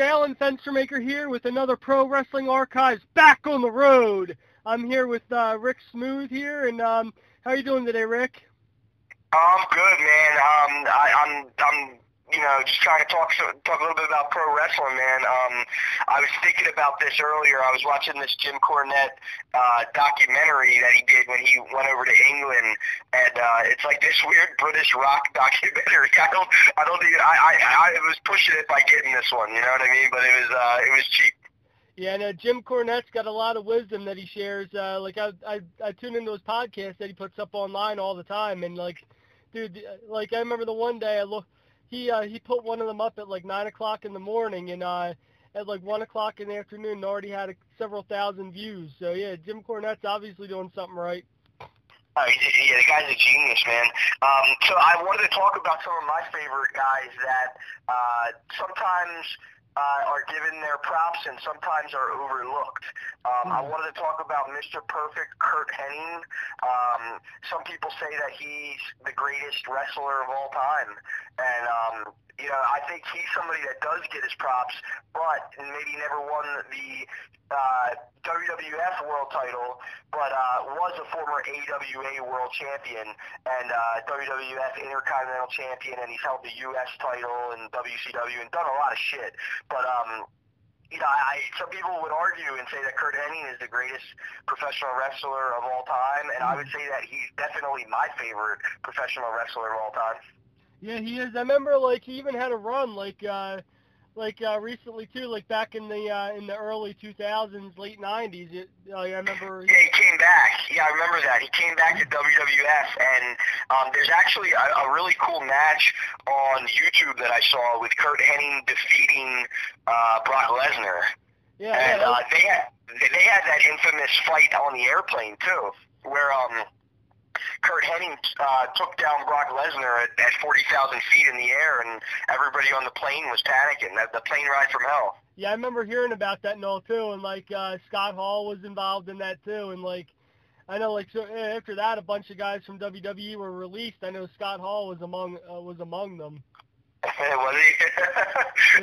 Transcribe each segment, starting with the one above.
Alan Fenstermaker here with another Pro Wrestling Archives back on the road. I'm here with uh, Rick Smooth here, and um, how are you doing today, Rick? I'm good, man. Um, I, I'm I'm you know, just trying to talk talk a little bit about pro wrestling, man. Um, I was thinking about this earlier. I was watching this Jim Cornette uh, documentary that he did when he went over to England, and uh, it's like this weird British rock documentary. I don't, I don't think I, I, I was pushing it by getting this one. You know what I mean? But it was, uh, it was cheap. Yeah, no, Jim Cornette's got a lot of wisdom that he shares. Uh, like I, I, I tune into his podcast that he puts up online all the time, and like, dude, like I remember the one day I looked he uh, he put one of them up at like nine o'clock in the morning, and uh, at like one o'clock in the afternoon, already had a, several thousand views. So yeah, Jim Cornette's obviously doing something right. Uh, yeah, the guy's a genius, man. Um, so I wanted to talk about some of my favorite guys that uh, sometimes uh, are given their props and sometimes are overlooked. Um, I hmm. wanted to talk about Mr. Perfect Curt Hennig. Um, some people say that he's the greatest wrestler of all time, and um, you know, I think he's somebody that does get his props, but maybe never won the uh, WWF World Title, but uh, was a former AWA World Champion and uh, WWF Intercontinental Champion, and he's held the US title and WCW and done a lot of shit. But um, you know, I, some people would argue and say that Curt Hennig is the greatest professional wrestler of all time, and I would say that he's definitely my favorite professional wrestler of all time. Yeah, he is. I remember like he even had a run like uh like uh recently too, like back in the uh in the early 2000s, late 90s. It, uh, I remember. Yeah, he came back. Yeah, I remember that. He came back to WWF, and um, there's actually a, a really cool match on YouTube that I saw with Curt Hennig defeating uh, Brock Lesnar. Yeah, and yeah, uh, they had they had that infamous fight on the airplane too, where um Curt Hennig uh, took down Brock Lesnar at, at 40,000 feet in the air, and everybody on the plane was panicking. That the plane ride from hell. Yeah, I remember hearing about that and all too, and like uh, Scott Hall was involved in that too, and like I know like so after that, a bunch of guys from WWE were released. I know Scott Hall was among uh, was among them. was he?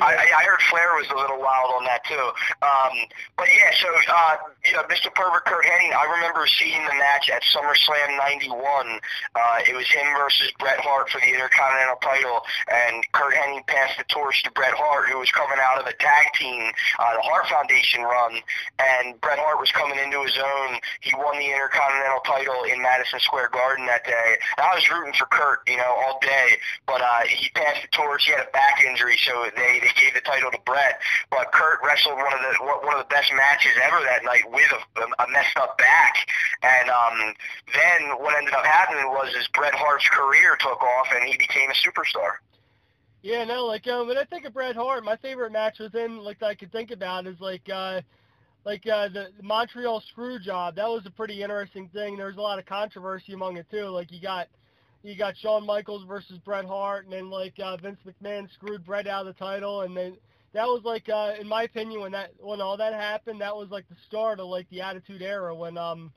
I, I heard Flair was a little wild on that too. Um, but yeah, so uh, know, Mr. Perfect Curt Hennig, I remember seeing the match at SummerSlam '91. Uh, it was him versus Bret Hart for the Intercontinental title, and Curt Hennig passed the torch to Bret Hart, who was coming out of a tag team, uh, the Hart Foundation run, and Bret Hart was coming into his own. He won the Intercontinental title in Madison Square Garden that day. And I was rooting for Curt, you know, all day, but uh, he passed the torch he had a back injury, so they they gave the title to Bret. But Curt wrestled one of the one of the best matches ever that night with a, a messed up back. And um, then what ended up happening was his Bret Hart's career took off, and he became a superstar. Yeah, no, like um, when I think of Bret Hart, my favorite match within like I could think about is like uh, like uh, the, the Montreal Screw Job. That was a pretty interesting thing. There was a lot of controversy among it too. Like you got you got Shawn Michaels versus Bret Hart, and then like uh, Vince McMahon screwed Bret out of the title, and then that was like, uh, in my opinion, when that when all that happened, that was like the start of like the Attitude Era when um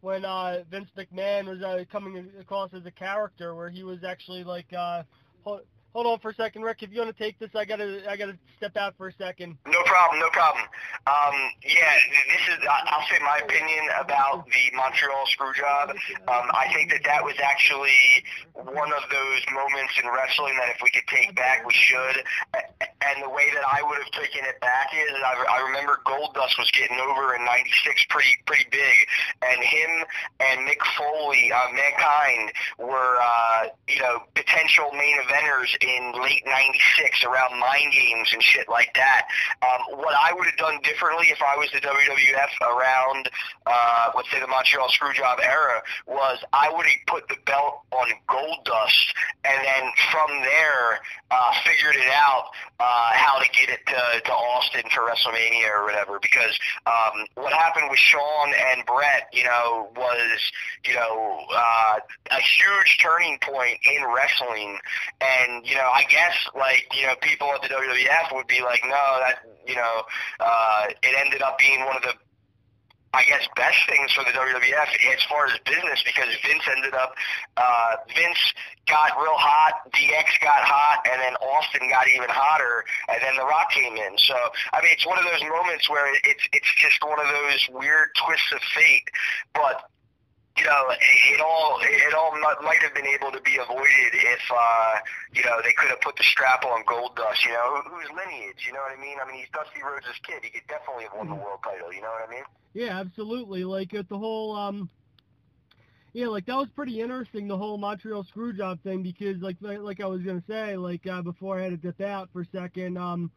when uh, Vince McMahon was uh, coming across as a character where he was actually like uh, Hold on for a second, Rick. If you want to take this, I gotta I gotta step out for a second. No problem, no problem. Um, yeah, this is I'll say my opinion about the Montreal Screwjob. Um, I think that that was actually one of those moments in wrestling that if we could take back, we should. And the way that I would have taken it back is I, I remember Goldust was getting over in '96 pretty pretty big, and him and Mick Foley, uh, Mankind, were uh, you know potential main eventers in late '96 around mind games and shit like that. Um, what I would have done differently if I was the WWF around, uh, let's say the Montreal Screwjob era, was I would have put the belt on Goldust, and then from there uh, figured it out uh, how to get it to, to Austin for WrestleMania or whatever. Because um, what happened with Shawn and Bret, you know, was you know uh, a huge turning point in wrestling, and you know, I guess like you know, people at the WWF would be like, no, that you know, uh, it ended up being one of the I guess, best things for the WWF as far as business because Vince ended up, uh, Vince got real hot, DX got hot, and then Austin got even hotter, and then The Rock came in. So, I mean, it's one of those moments where it's it's just one of those weird twists of fate. But you know, it all it all might have been able to be avoided if uh, you know they could have put the strap on Goldust. You know, whose lineage? You know what I mean? I mean, he's Dusty Rhodes' kid. He could definitely have won the world title. You know what I mean? Yeah, absolutely. Like at the whole um. Yeah, like that was pretty interesting, the whole Montreal Screwjob thing, because like like I was gonna say, like uh, before I had to dip out for a second, um,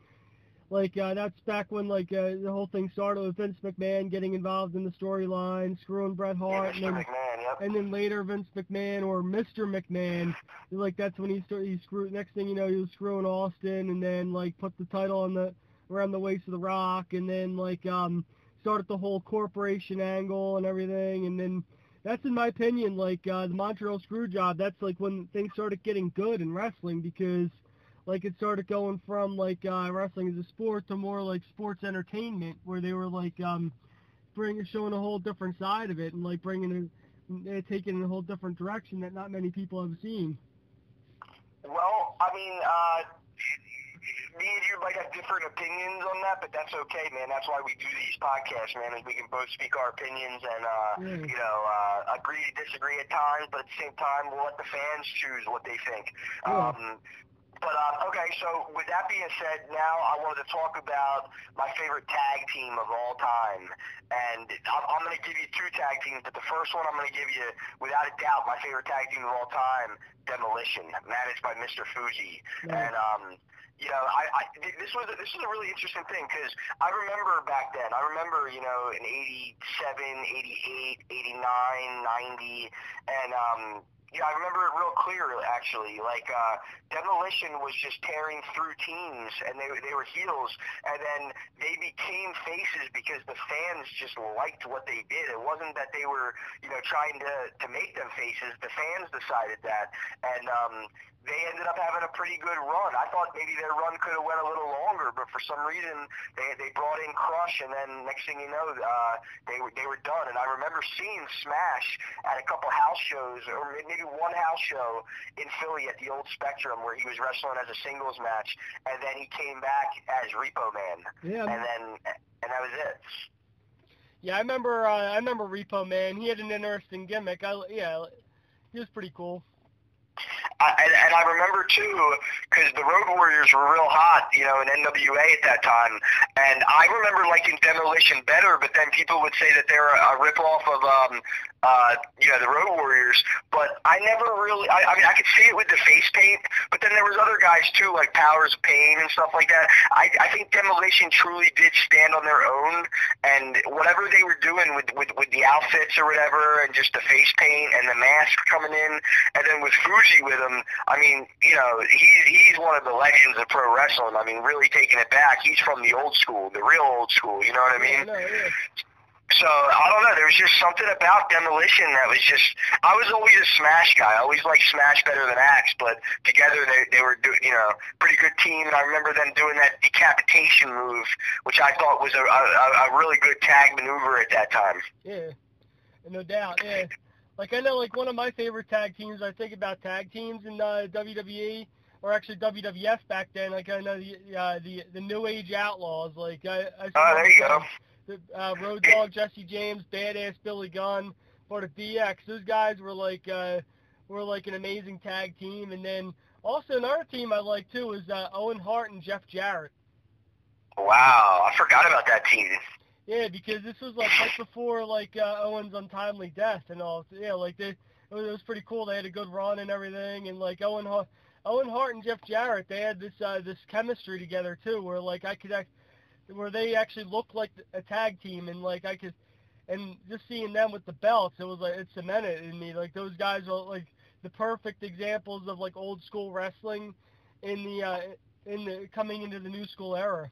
like uh, that's back when like uh, the whole thing started with Vince McMahon getting involved in the storyline, screwing Bret Hart, yeah, and then McMahon, yep. and then later Vince McMahon or Mr. McMahon, like that's when he started. He screwed. Next thing you know, he was screwing Austin, and then like put the title on the around the waist of the Rock, and then like um started the whole corporation angle and everything, and then that's in my opinion like uh, the Montreal Screwjob. That's like when things started getting good in wrestling because like it started going from like uh, wrestling as a sport to more like sports entertainment, where they were like um, bringing showing a whole different side of it and like bringing it, taking it in a whole different direction that not many people have seen. Well, I mean, uh, me and you might have different opinions on that, but that's okay, man. That's why we do these podcasts, man, is we can both speak our opinions and, uh, Yeah. you know, uh, agree to disagree at times, but at the same time, we'll let the fans choose what they think. Yeah. Um, but um, okay, so with that being said, now I wanted to talk about my favorite tag team of all time, and I'm, I'm going to give you two tag teams. But the first one I'm going to give you, without a doubt, my favorite tag team of all time, Demolition, managed by Mr. Fuji, Nice. and um, you know, I, I this was a, this was a really interesting thing because I remember back then. I remember, you know, in 87, 88, 89, 90, and um, yeah, I remember it real clear actually. Like uh, Demolition was just tearing through teams, and they they were heels, and then they became faces because the fans just liked what they did. It wasn't that they were, you know, trying to to make them faces. The fans decided that, and um, they ended up having a pretty good run. I thought maybe their run could have went a little longer, but for some reason they they brought in Crush, and then next thing you know, uh, they were they were done. And I remember seeing Smash at a couple house shows, or maybe one house show in Philly at the old Spectrum where he was wrestling as a singles match, and then he came back as Repo Man, Yeah, and then and that was it. yeah, I remember. Uh, I remember Repo Man. He had an interesting gimmick. I yeah, he was pretty cool. I, and, I remember too, because the Road Warriors were real hot, you know, in NWA at that time. And I remember liking Demolition better, but then people would say that they're a, a ripoff of, um, uh, you know, the Road Warriors. But I never really, I, I mean, I could see it with the face paint, but then there was other guys too, like Powers of Pain and stuff like that. I, I think Demolition truly did stand on their own, and whatever they were doing with, with, with the outfits or whatever, and just the face paint and the mask coming in, and then with Fuji with him, I mean, you know, he, he's one of the legends of pro wrestling. I mean, really taking it back. He's from the old school, the real old school. You know what I mean? Yeah, no, yeah. So I don't know. There was just something about Demolition that was just. I was always a Smash guy. I always liked Smash better than Axe, but together they they were doing you know pretty good team. And I remember them doing that decapitation move, which I thought was a a, a really good tag maneuver at that time. Yeah, no doubt. Yeah, like I know, like one of my favorite tag teams. I think about tag teams in uh, WWE or actually WWF back then. Like I know the uh, the the New Age Outlaws. Like I. I Oh, there you go. The uh, Road Dog, Jesse James, Badass Billy Gunn, part of DX. Those guys were like uh, were like an amazing tag team. And then also another team I like too is uh, Owen Hart and Jeff Jarrett. Wow, I forgot about that team. Yeah, because this was like right before like uh, Owen's untimely death and all. So, yeah, like they, it was, it was pretty cool. They had a good run and everything, and like Owen Hart, Owen Hart and Jeff Jarrett, they had this uh, this chemistry together too, where like I could act, where they actually looked like a tag team, and like I could, and just seeing them with the belts, it was like it cemented in me. Like those guys were like the perfect examples of like old school wrestling in the uh, in the coming into the new school era.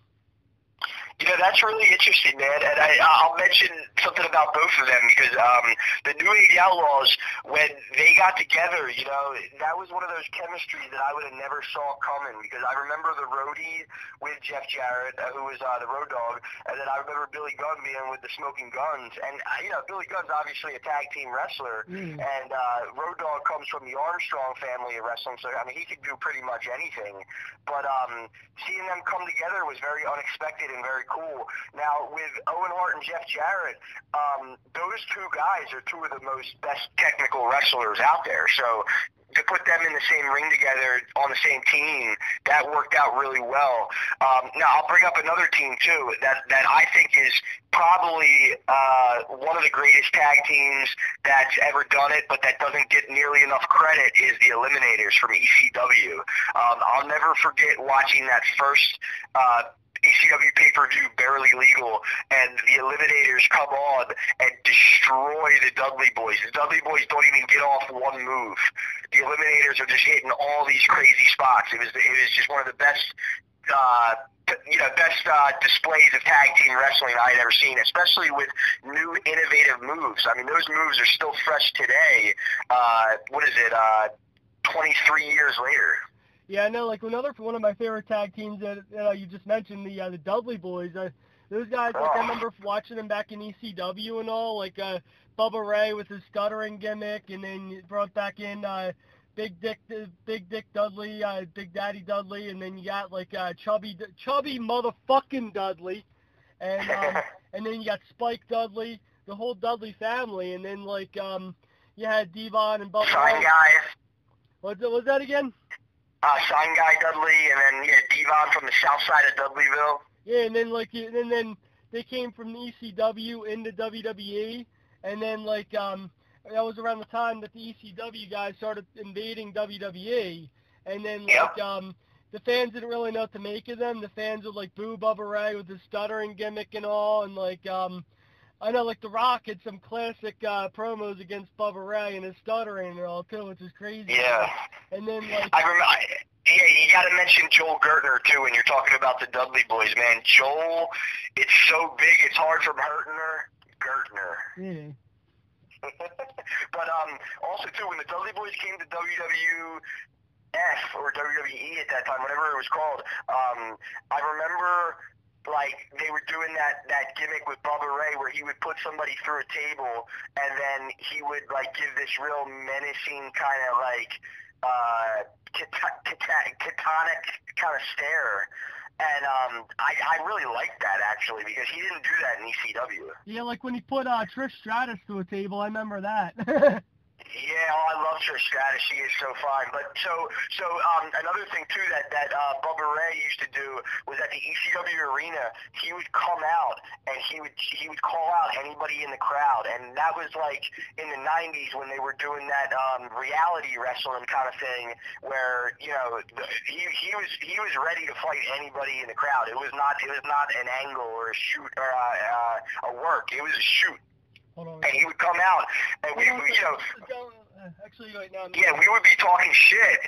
You know, that's really interesting, man. And I, I'll mention something about both of them because um, the New Age Outlaws, when they got together, you know, that was one of those chemistries that I would have never saw coming because I remember the roadie with Jeff Jarrett, uh, who was uh, the road dog, and then I remember Billy Gunn being with the Smoking Gunns. And, uh, you know, Billy Gunn's obviously a tag team wrestler, mm. and uh, Road Dog comes from the Armstrong family of wrestling, so, I mean, he could do pretty much anything. But um, seeing them come together was very unexpected and very cool. Now, with Owen Hart and Jeff Jarrett, um, those two guys are two of the most best technical wrestlers out there. So to put them in the same ring together on the same team, that worked out really well. Um, now I'll bring up another team too that that I think is probably uh, one of the greatest tag teams that's ever done it, but that doesn't get nearly enough credit is the Eliminators from ECW. Um, I'll never forget watching that first uh, ECW pay-per-view barely legal, and the Eliminators come on and destroy the Dudley Boys. The Dudley Boys don't even get off one move. The Eliminators are just hitting all these crazy spots. It was it was just one of the best. Uh, you know, best uh, displays of tag team wrestling I had ever seen, especially with new innovative moves. I mean, those moves are still fresh today. Uh, what is it? Uh, 23 years later. Yeah, I know. Like another one of my favorite tag teams that uh, you just mentioned, the uh, the Dudley Boys. Uh, those guys, like I remember watching them back in ECW and all. Like uh, Bubba Ray with his stuttering gimmick, and then brought back in uh, Big Dick, Big Dick Dudley, uh, Big Daddy Dudley, and then you got like uh, Chubby, Chubby motherfucking Dudley, and um, and then you got Spike Dudley, the whole Dudley family, and then like um, you had Devon and Bubba. Ray. guys. What was that again? Uh, Sign Guy Dudley, and then yeah, Devon from the south side of Dudleyville. Yeah, and then like and then they came from the ECW into WWE, and then like um that was around the time that the ECW guys started invading WWE, and then like yep. um the fans didn't really know what to make of them. The fans would like boo Bubba Ray with his stuttering gimmick and all, and like um I know like The Rock had some classic uh, promos against Bubba Ray and his stuttering and all too, which is crazy. Yeah. And then like I remember. I, yeah, you got to mention Joel Gertner too when you're talking about the Dudley Boys, man. Joel, it's so big, it's hard from Hurtner, Gertner. Yeah. but um, also too, when the Dudley Boys came to WWF or WWE at that time, whatever it was called, um, I remember like they were doing that that gimmick with Bubba Ray where he would put somebody through a table and then he would like give this real menacing kind of like uh catonic kind of stare and um, I, I really liked that actually because he didn't do that in ECW. Yeah, like when he put uh, Trish Stratus to a table, I remember that. Yeah, oh, I love Trish Stratus. She is so fine. But so so um, another thing too that that uh, Bubba Ray used to do was at the ECW arena, he would come out and he would he would call out anybody in the crowd, and that was like in the '90s when they were doing that um, reality wrestling kind of thing, where you know he he was he was ready to fight anybody in the crowd. It was not it was not an angle or a shoot or a, uh, a work. It was a shoot. Hold on. And he would come out, and we, we you know, uh, actually right now. Yeah, we would be talking shit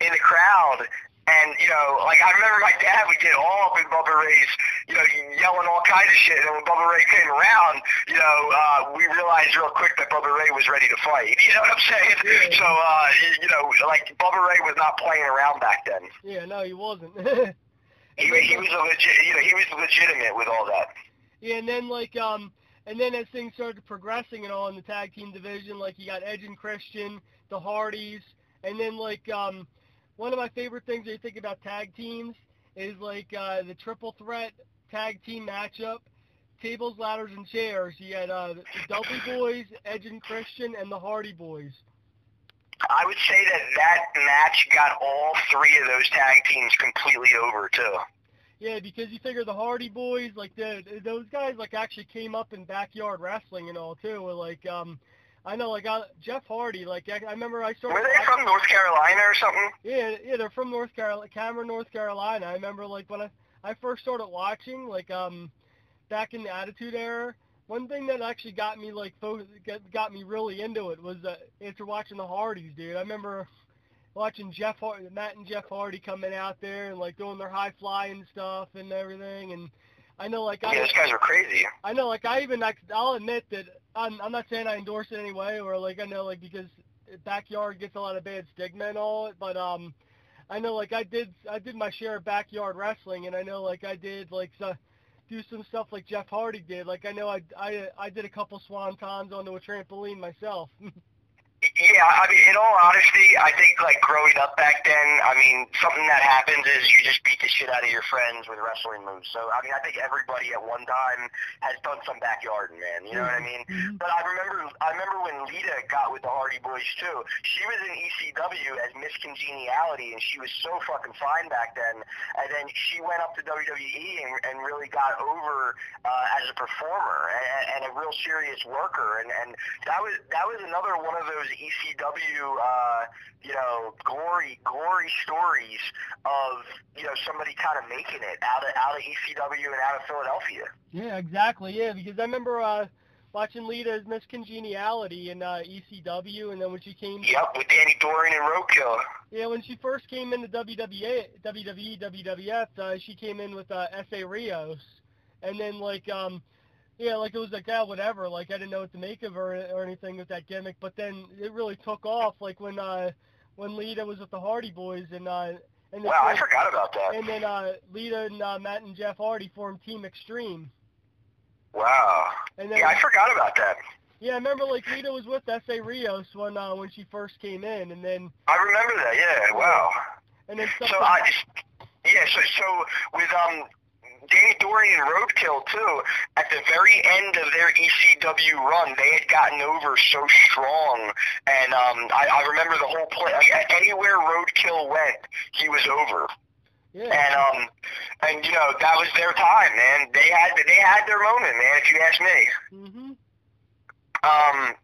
in the crowd, and you know, like I remember my dad would get all up in Bubba Ray's, you know, yelling all kinds of shit. And when Bubba Ray came around, you know, uh, we realized real quick that Bubba Ray was ready to fight. You know what I'm saying? Yeah. So, uh, you know, like Bubba Ray was not playing around back then. Yeah, no, he wasn't. he, he was a legit, you know, he was legitimate with all that. Yeah, and then like um and then as things started progressing and all in the tag team division, like you got Edge and Christian, the Hardys, and then like um, one of my favorite things I think about tag teams is like uh, the triple threat tag team matchup, tables, ladders, and chairs. You had uh, the Dudley Boys, Edge and Christian, and the Hardy Boys. I would say that that match got all three of those tag teams completely over too. Yeah, because you figure the Hardy Boys, like the, those guys, like actually came up in backyard wrestling and all too. Like, um, I know, like uh, Jeff Hardy, like I, I remember I started. Were they from North Carolina or something? Yeah, yeah, they're from North Carolina, Cameron, North Carolina. I remember like when I I first started watching, like um, back in the Attitude Era. One thing that actually got me like fo- got me really into it was uh, after watching the Hardys, dude. I remember watching Jeff Hardy, Matt and Jeff Hardy coming out there and like doing their high flying stuff and everything. And I know, like Yeah, I, those guys were crazy. I know, like I even, like, I'll admit that I'm, I'm not saying I endorse it anyway, or like I know, like because backyard gets a lot of bad stigma and all, but um, I know, like I did, I did my share of backyard wrestling, and I know, like I did, like so, do some stuff like Jeff Hardy did. Like I know, I, I, I did a couple swantons onto a trampoline myself. Yeah, I mean, in all honesty, I think like growing up back then, I mean, something that happens is you just beat the shit out of your friends with wrestling moves. So I mean, I think everybody at one time has done some backyard, man. You know what I mean? Mhm. But I remember, I remember when Lita got with the Hardy Boys too. She was in ECW as Miss Congeniality, and she was so fucking fine back then. And then she went up to WWE and, and really got over uh, as a performer and, and a real serious worker. And and that was that was another one of those ECW, uh, you know, glory glory stories of you know somebody kind of making it out of out of ECW and out of Philadelphia. Yeah, exactly. Yeah, because I remember uh, watching Lita as Miss Congeniality in uh, ECW, and then when she came, Yep, with Danny Doring and Roadkill. yeah, when she first came into WWE, WWE, WWF, uh, she came in with uh, Essa Rios, and then like, um, yeah, like it was like that, whatever. Like I didn't know what to make of her or anything with that gimmick, but then it really took off. Like when uh, when Lita was with the Hardy Boys, and uh, and then, Wow, I forgot about that. and then uh, Lita and uh, Matt and Jeff Hardy formed Team Extreme, Wow. and then Yeah, I forgot about that. Yeah, I remember like Lita was with Essa Rios when uh, when she first came in, and then I remember that. Yeah. Wow. and then So. I just yeah. So so with um. Danny Doring Roadkill too. At the very end of their ECW run, they had gotten over so strong, and um, I, I remember the whole play. Like, anywhere Roadkill went, he was over. yeah, And um, and you know that was their time, man. They had they had their moment, man. If you ask me. Mm-hmm. Um,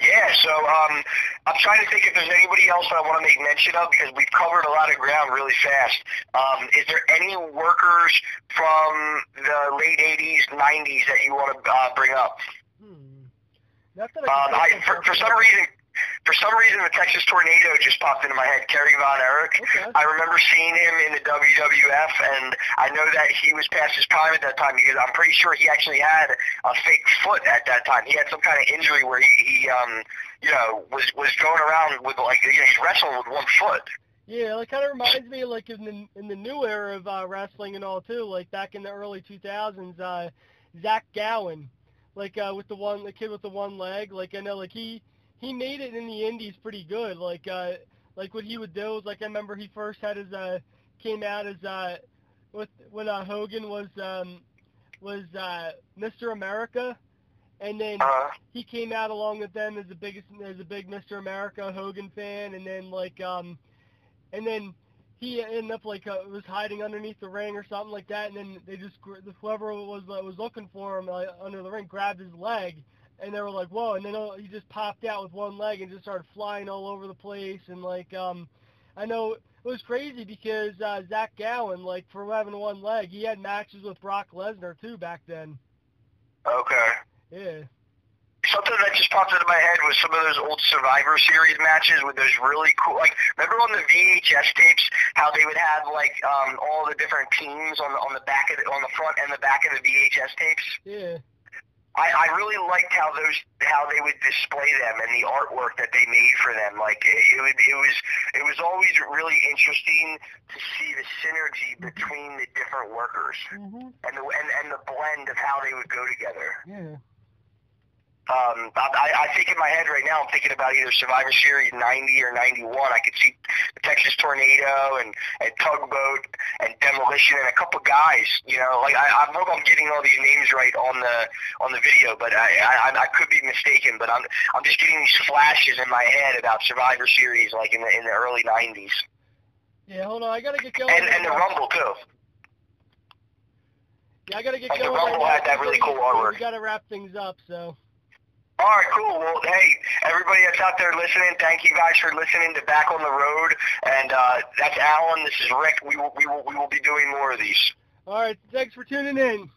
yeah, so um, I'm trying to think if there's anybody else I want to make mention of because we've covered a lot of ground really fast. Um, is there any workers from the late 80s, 90s that you want to uh, bring up? Hmm. Not that Um, I, I, can think for, for some reason, for some reason, the Texas Tornado just popped into my head. Kerry Von Erich. Okay. I remember seeing him in the WWF, and I know that he was past his prime at that time because I'm pretty sure he actually had a fake foot at that time. He had some kind of injury where he, he um, you know, was was going around with like, you know, he's wrestling with one foot. Yeah, it kind of reminds me like in the in the new era of uh, wrestling and all too. Like back in the early 2000s, uh, Zach Gowen, like uh, with the one the kid with the one leg. Like I know like he he made it in the Indies pretty good. Like uh, like what he would do is like I remember he first had his uh came out as uh with when uh, Hogan was um was uh Mr. America, and then Uh, he came out along with them as the biggest as a big Mr. America Hogan fan, and then like um, and then he ended up like uh, was hiding underneath the ring or something like that, and then they just whoever was uh, was looking for him uh, under the ring grabbed his leg, and they were like whoa, and then he just popped out with one leg and just started flying all over the place, and like um, I know it was crazy because uh, Zach Gowen like for having one leg, he had matches with Brock Lesnar too back then. okay. Yeah. Something that just popped into my head was some of those old Survivor Series matches with those really cool, like remember on the VHS tapes how they would have like um, all the different teams on the on the back of the, on the front and the back of the VHS tapes. Yeah. I, I really liked how those how they would display them and the artwork that they made for them. Like it, it would it was it was always really interesting to see the synergy between the different workers Mhm. and the and, and the blend of how they would go together. Yeah. Um, I, I think in my head right now, I'm thinking about either Survivor Series 90 or 91. I could see the Texas Tornado and, and Tugboat and Demolition and a couple guys. You know, like I, I hope I'm getting all these names right on the on the video, but I, I I could be mistaken. But I'm I'm just getting these flashes in my head about Survivor Series, like in the in the early 90s, Yeah, hold on. I gotta get going. and and the Rumble too. Yeah, I gotta get like the. Rumble right had now. that really cool artwork. We gotta wrap things up. So. All right, cool. Well, hey, everybody that's out there listening, thank you guys for listening to Back on the Road. And uh, that's Alan. This is Rick. We will, we will, we will be doing more of these. All right. Thanks for tuning in.